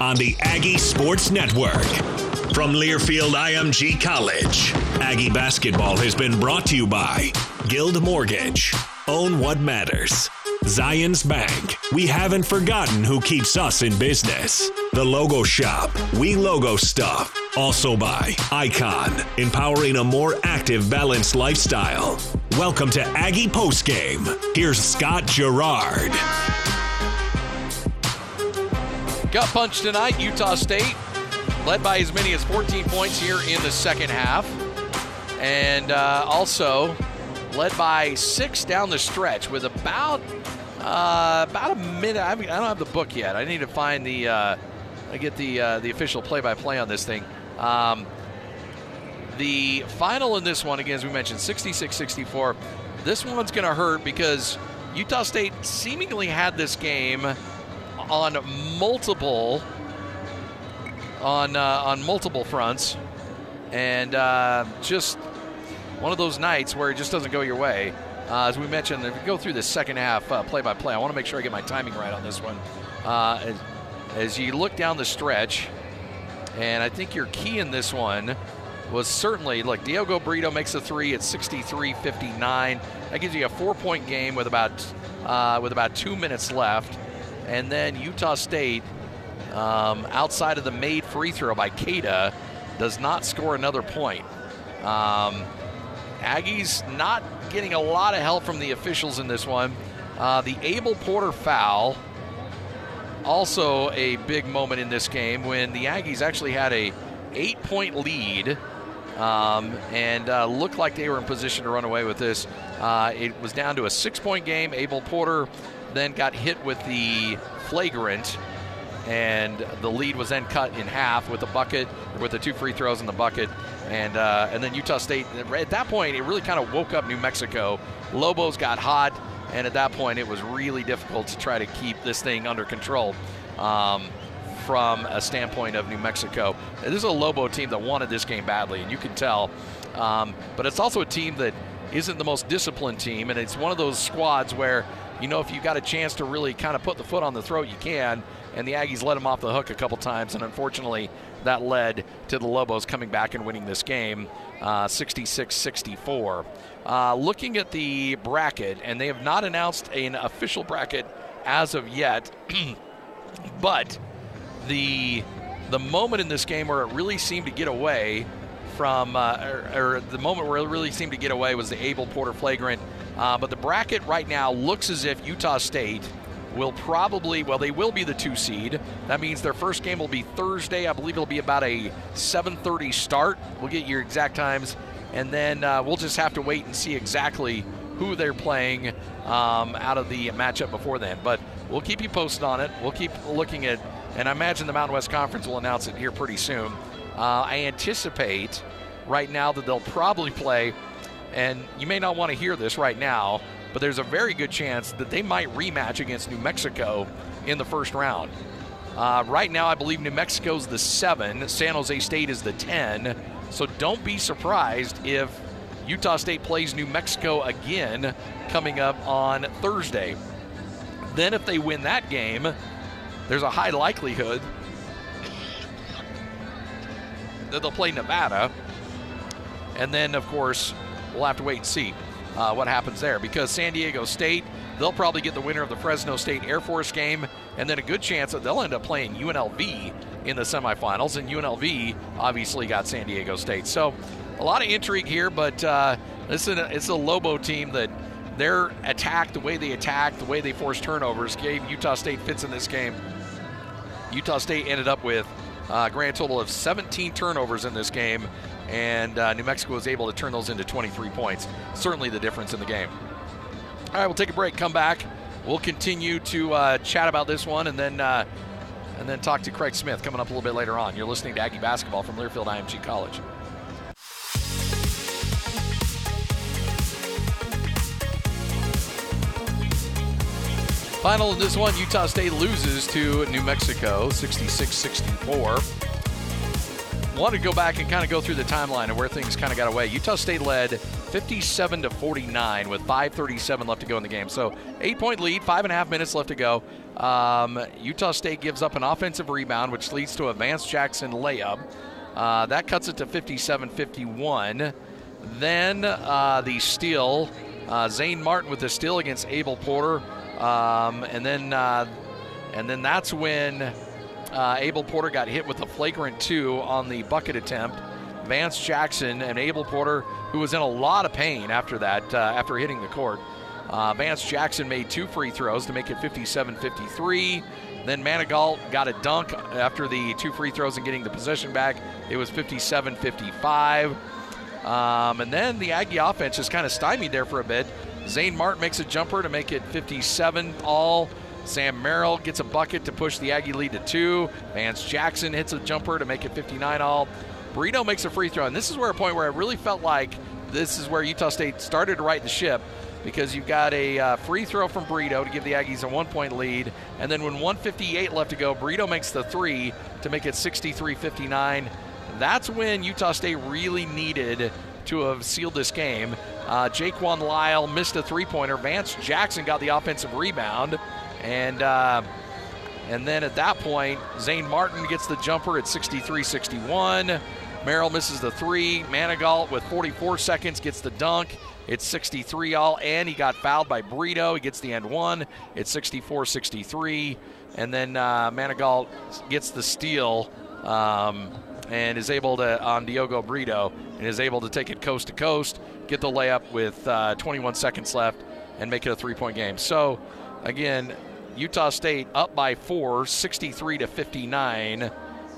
on the Aggie Sports Network. From Learfield IMG College, Aggie basketball has been brought to you by Guild Mortgage. Own what matters. Zions Bank. We haven't forgotten who keeps us in business. The Logo Shop. We logo stuff. Also by Icon, empowering a more active, balanced lifestyle. Welcome to Aggie Postgame. Here's Scott Garrard. Gut punch tonight, Utah State led by as many as 14 points here in the second half. And uh, also led by six down the stretch with about uh, about a minute. I, mean, I, don't have the book yet. I need to find the. Uh, I get the uh, the official play-by-play on this thing. Um, the final in this one, again, as we mentioned, 66-64. This one's going to hurt because Utah State seemingly had this game on multiple on uh, on multiple fronts, and uh, just one of those nights where it just doesn't go your way. Uh, as we mentioned, if we go through the second half play by play, I want to make sure I get my timing right on this one. Uh, as, as you look down the stretch, and I think your key in this one was certainly look, Diogo Brito makes a three at 63 59. That gives you a four point game with about, uh, with about two minutes left. And then Utah State, um, outside of the made free throw by Queta, does not score another point. Um, Aggies not getting a lot of help from the officials in this one. Uh, the Abel Porter foul, also a big moment in this game when the Aggies actually had a eight-point lead um, and uh, looked like they were in position to run away with this. Uh, it was down to a six-point game. Abel Porter then got hit with the flagrant, and the lead was then cut in half with the bucket, with the two free throws in the bucket, and uh, and then Utah State. At that point, it really kind of woke up New Mexico. Lobos got hot, and at that point, it was really difficult to try to keep this thing under control. Um, from a standpoint of New Mexico, this is a Lobo team that wanted this game badly, and you can tell. Um, but it's also a team that isn't the most disciplined team, and it's one of those squads where you know, if you've got a chance to really kind of put the foot on the throat, you can. And the Aggies let them off the hook a couple times, and unfortunately, that led to the Lobos coming back and winning this game 66 uh, 64. Uh, looking at the bracket, and they have not announced an official bracket as of yet, but the the moment in this game where it really seemed to get away from, uh, or, or, the moment where it really seemed to get away was the Abel Porter flagrant uh, but the bracket right now looks as if Utah State will probably, well, they will be the two seed. That means their first game will be Thursday. I believe it'll be about a 7:30 start. We'll get your exact times, and then uh, we'll just have to wait and see exactly who they're playing um, out of the matchup before then. But we'll keep you posted on it. We'll keep looking at, and I imagine the Mountain West Conference will announce it here pretty soon. Uh, I anticipate right now that they'll probably play and you may not want to hear this right now, but there's a very good chance that they might rematch against New Mexico in the first round. Uh, right now, I believe New Mexico's the seven, San Jose State is the 10. So don't be surprised if Utah State plays New Mexico again coming up on Thursday. Then, if they win that game, there's a high likelihood that they'll play Nevada. And then, of course, we'll have to wait and see uh, what happens there because San Diego State, they'll probably get the winner of the Fresno State Air Force game, and then a good chance that they'll end up playing UNLV in the semifinals. And UNLV obviously got San Diego State. So a lot of intrigue here, but uh, this is a, it's a Lobo team that their attack, the way they attack, the way they force turnovers, gave Utah State fits in this game. Utah State ended up with a grand total of 17 turnovers in this game, and uh, New Mexico was able to turn those into 23 points. Certainly the difference in the game. All right, we'll take a break. Come back. We'll continue to uh, chat about this one, and then uh, and then talk to Craig Smith coming up a little bit later on. You're listening to Aggie Basketball from Learfield IMG College. Final in this one, Utah State loses to New Mexico 66 64 want to go back and kind of go through the timeline of where things kind of got away. Utah State led 57 to 49 with 5:37 left to go in the game. So eight-point lead, five and a half minutes left to go. Um, Utah State gives up an offensive rebound, which leads to a Vance Jackson layup. Uh, that cuts it to 57-51. Then uh, the steal, uh, Zane Martin with the steal against Abel Porter, um, and then uh, and then that's when uh, Abel Porter got hit with a flagrant two on the bucket attempt. Vance Jackson and Abel Porter, who was in a lot of pain after that, uh, after hitting the court. Uh, Vance Jackson made two free throws to make it 57 53. Then Manigault got a dunk after the two free throws and getting the possession back. It was 57 55. Um, and then the Aggie offense just kind of stymied there for a bit. Zane Martin makes a jumper to make it 57 all. Sam Merrill gets a bucket to push the Aggie lead to two. Vance Jackson hits a jumper to make it 59 all. Brito makes a free throw, and this is where a point where I really felt like this is where Utah State started to right the ship because you've got a uh, free throw from Brito to give the Aggies a one point lead. And then when 158 left to go, Brito makes the three to make it 63 59. That's when Utah State really needed to have sealed this game. Uh, Jaquan Lyle missed a three pointer. Vance Jackson got the offensive rebound. And. Uh, and then at that point, Zane Martin gets the jumper at 63 61. Merrill misses the three. Manigault with 44 seconds gets the dunk. It's 63 all, and he got fouled by Brito. He gets the end one. It's 64 63. And then uh, Manigault gets the steal um, and is able to, on Diogo Brito, and is able to take it coast to coast, get the layup with uh, 21 seconds left, and make it a three point game. So, again, Utah State up by four, 63 to 59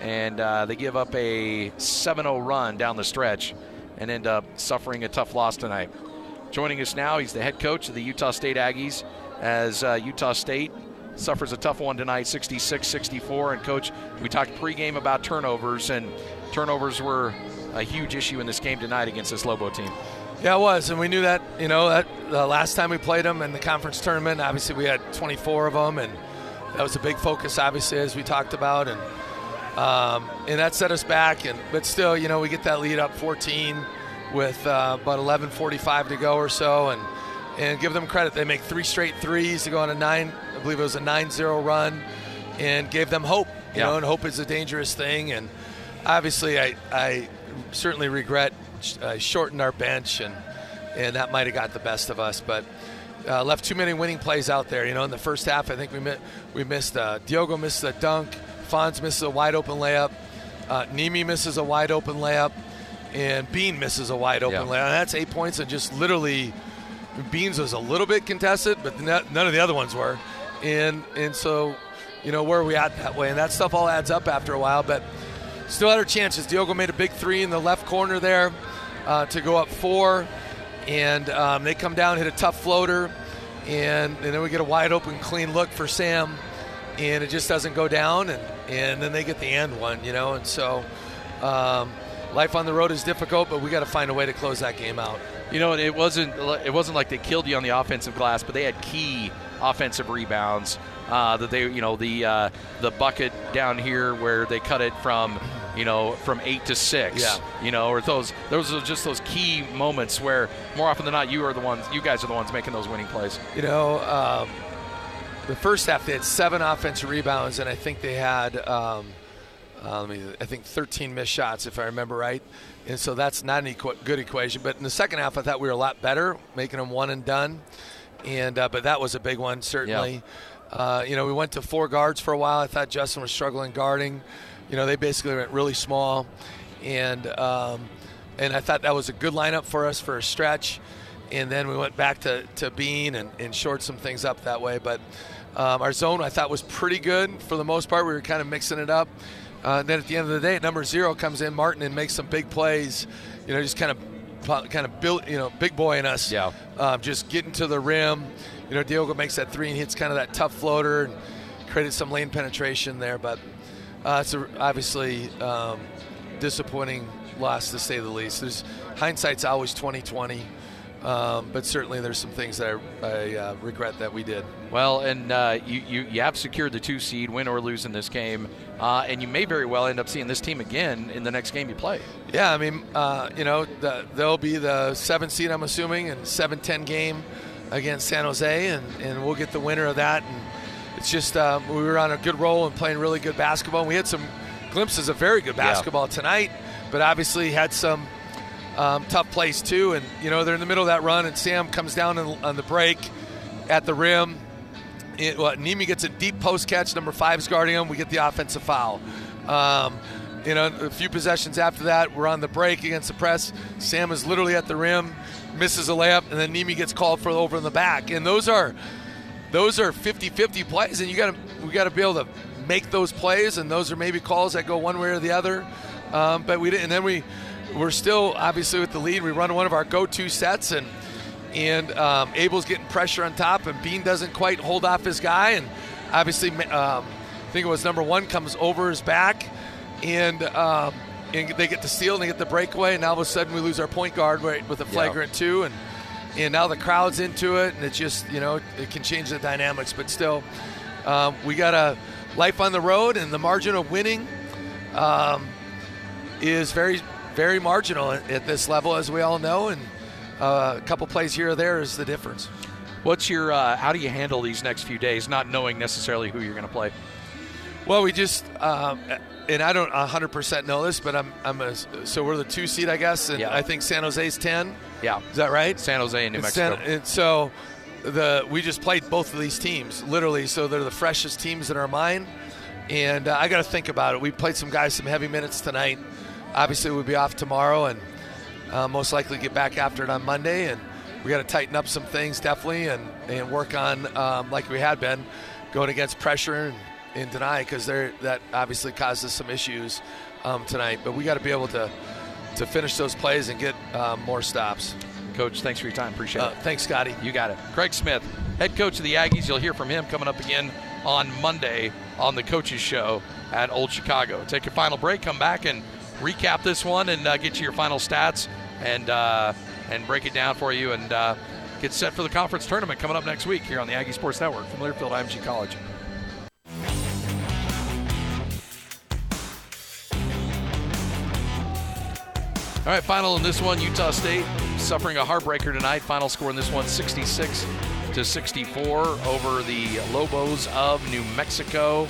and uh, they give up a 7-0 run down the stretch and end up suffering a tough loss tonight. Joining us now, he's the head coach of the Utah State Aggies as uh, Utah State suffers a tough one tonight, 66-64. And coach, we talked pregame about turnovers, and turnovers were a huge issue in this game tonight against this Lobo team. Yeah, it was, and we knew that. You know, that the last time we played them in the conference tournament, obviously we had 24 of them, and that was a big focus, obviously, as we talked about, and um, and that set us back. And but still, you know, we get that lead up 14 with uh, about 11:45 to go or so, and and give them credit. They make three straight threes to go on a nine. I believe it was a 9-0 run, and gave them hope. You Yeah. know, and hope is a dangerous thing. And obviously, I I certainly regret uh, shortened our bench, and and that might have got the best of us, but. Uh, left too many winning plays out there. You know, in the first half, I think we mi- we missed. Uh, Diogo missed a dunk. Fonz misses a wide open layup. Uh, Nemi misses a wide open layup, and Bean misses a wide open Yeah. layup. And that's eight points, and just literally, Beans was a little bit contested, but no- none of the other ones were. And and so, you know, where are we at that way? And that stuff all adds up after a while, but still had our chances. Diogo made a big three in the left corner there uh, to go up four, and um, they come down, hit a tough floater, and, and then we get a wide open, clean look for Sam, and it just doesn't go down, and, and then they get the end one, you know, and so um, life on the road is difficult, but we got to find a way to close that game out. You know, it wasn't it wasn't like they killed you on the offensive glass, but they had key offensive rebounds. Uh, that they, you know, the uh, the bucket down here where they cut it from, you know, from eight to six. Yeah. You know, or those those are just those key moments where more often than not you are the ones, you guys are the ones making those winning plays. You know, um, the first half they had seven offensive rebounds, and I think they had, um, uh, let me, I think 13 missed shots, if I remember right. And so that's not an equ- good equation. But in the second half, I thought we were a lot better, making them one and done. And uh, but that was a big one, certainly. Uh, you know, we went to four guards for a while. I thought Justin was struggling guarding. You know, they basically went really small, and um, and I thought that was a good lineup for us for a stretch. And then we went back to, to Bean and, and shored some things up that way. But um, our zone I thought was pretty good for the most part. We were kind of mixing it up. Uh, and then at the end of the day, number zero comes in Martin and makes some big plays. You know, just kind of kind of built, you know, big boy in us. Yeah. Um, just getting to the rim. You know, Diogo makes that three and hits kind of that tough floater and created some lane penetration there. But uh, it's a, obviously um, disappointing loss to say the least. There's hindsight's always 2020. Um, but certainly, there's some things that I, I uh, regret that we did. Well, and uh, you, you, you have secured the two seed, win or lose in this game, uh, and you may very well end up seeing this team again in the next game you play. Yeah, I mean, uh, you know, the, they'll be the seven seed, I'm assuming, and 7-10 game against San Jose, and, and we'll get the winner of that. And it's just um, we were on a good roll and playing really good basketball. We had some glimpses of very good basketball yeah. tonight, but obviously had some um, tough plays too. And you know they're in the middle of that run, and Sam comes down on the break at the rim. It, well, Nemi gets a deep post catch. Number five's guarding him. We get the offensive foul. Um, you know, a few possessions after that, we're on the break against the press. Sam is literally at the rim, misses a layup, and then Nemi gets called for over in the back. And those are those are 50-50 plays, and you got to we got to be able to make those plays, and those are maybe calls that go one way or the other. Um, but we didn't. And then we we're still obviously with the lead. We run one of our go-to sets, and and um, Abel's getting pressure on top, and Bean doesn't quite hold off his guy, and obviously um, I think it was number one comes over his back, and. Um, and they get the steal and they get the breakaway, and now all of a sudden we lose our point guard right, with a flagrant two, and and now the crowd's into it, and it just you know it can change the dynamics. But still, um, we got a life on the road, and the margin of winning um, is very very marginal at this level, as we all know, and uh, a couple plays here or there is the difference. What's your? Uh, how do you handle these next few days, not knowing necessarily who you're going to play? Well, we just, um, and I don't 100% know this, but I'm, I'm a, so we're the two seed, I guess, and yeah. I think San Jose's 10. Yeah, is that right? San Jose and New Mexico. San, and so the we just played both of these teams, literally. So they're the freshest teams in our mind, and uh, I got to think about it. We played some guys some heavy minutes tonight obviously we'll be off tomorrow and uh, most likely get back after it on Monday. And we got to tighten up some things definitely and, and work on, um, like we had been, going against pressure and, and deny because that obviously causes some issues um, tonight. But we got to be able to to finish those plays and get um, more stops. Coach, thanks for your time. Appreciate uh, it. Thanks, Scotty. You got it. Craig Smith, head coach of the Aggies. You'll hear from him coming up again on Monday on the Coaches Show at Old Chicago. Take a final break, come back, and recap this one and uh, get you your final stats and uh, and break it down for you and uh, get set for the conference tournament coming up next week here on the Aggie Sports Network from Learfield IMG College. All right, final in this one, Utah State suffering a heartbreaker tonight. Final score in this one, 66 to 64 over the Lobos of New Mexico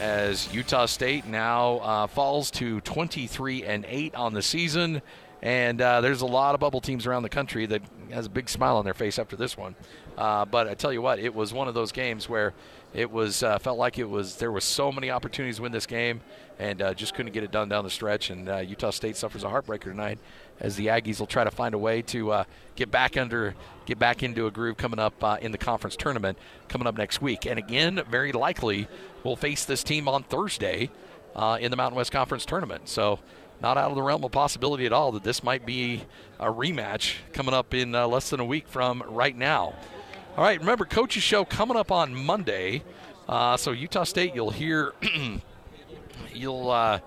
as Utah State now uh, falls to 23 and 8 on the season. And uh, there's a lot of bubble teams around the country that has a big smile on their face after this one. Uh, but I tell you what, it was one of those games where it was uh, felt like it was there was so many opportunities to win this game, and uh, just couldn't get it done down the stretch. And uh, Utah State suffers a heartbreaker tonight, as the Aggies will try to find a way to uh, get back under, get back into a groove coming up uh, in the conference tournament coming up next week. And again, very likely we'll face this team on Thursday uh, in the Mountain West Conference tournament. So. Not out of the realm of possibility at all that this might be a rematch coming up in less than a week from right now. All right, remember, Coach's Show coming up on Monday. Uh, so Utah State, you'll hear, you'll uh,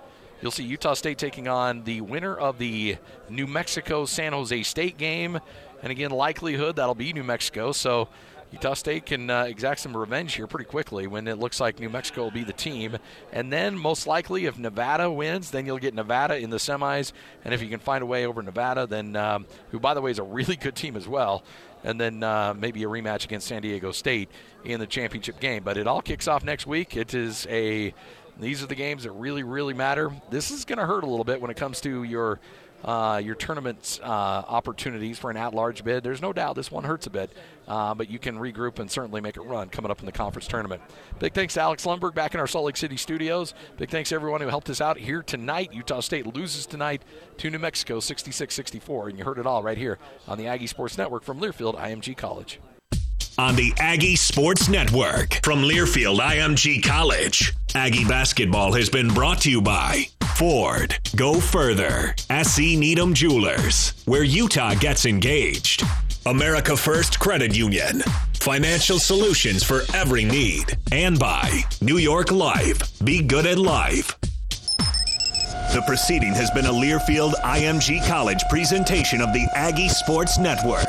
you'll see Utah State taking on the winner of the New Mexico San Jose State game, and again, likelihood that'll be New Mexico. So Utah State can uh, exact some revenge here pretty quickly when it looks like New Mexico will be the team. And then, most likely, if Nevada wins, then you'll get Nevada in the semis. And if you can find a way over Nevada, then, um, who, by the way, is a really good team as well, and then uh, maybe a rematch against San Diego State in the championship game. But it all kicks off next week. It is a these are the games that really, really matter. This is going to hurt a little bit when it comes to your uh, your tournament uh, opportunities for an at-large bid. There's no doubt this one hurts a bit, uh, but you can regroup and certainly make it run coming up in the conference tournament. Big thanks to Alex Lundberg back in our Salt Lake City studios. Big thanks to everyone who helped us out here tonight. Utah State loses tonight to New Mexico 66-64, and you heard it all right here on the Aggie Sports Network from Learfield IMG College on the Aggie Sports Network from Learfield IMG College. Aggie basketball has been brought to you by Ford. Go further. SE Needham Jewelers, where Utah gets engaged. America First Credit Union. Financial solutions for every need. And by New York Life. Be good at life. The proceeding has been a Learfield IMG College presentation of the Aggie Sports Network.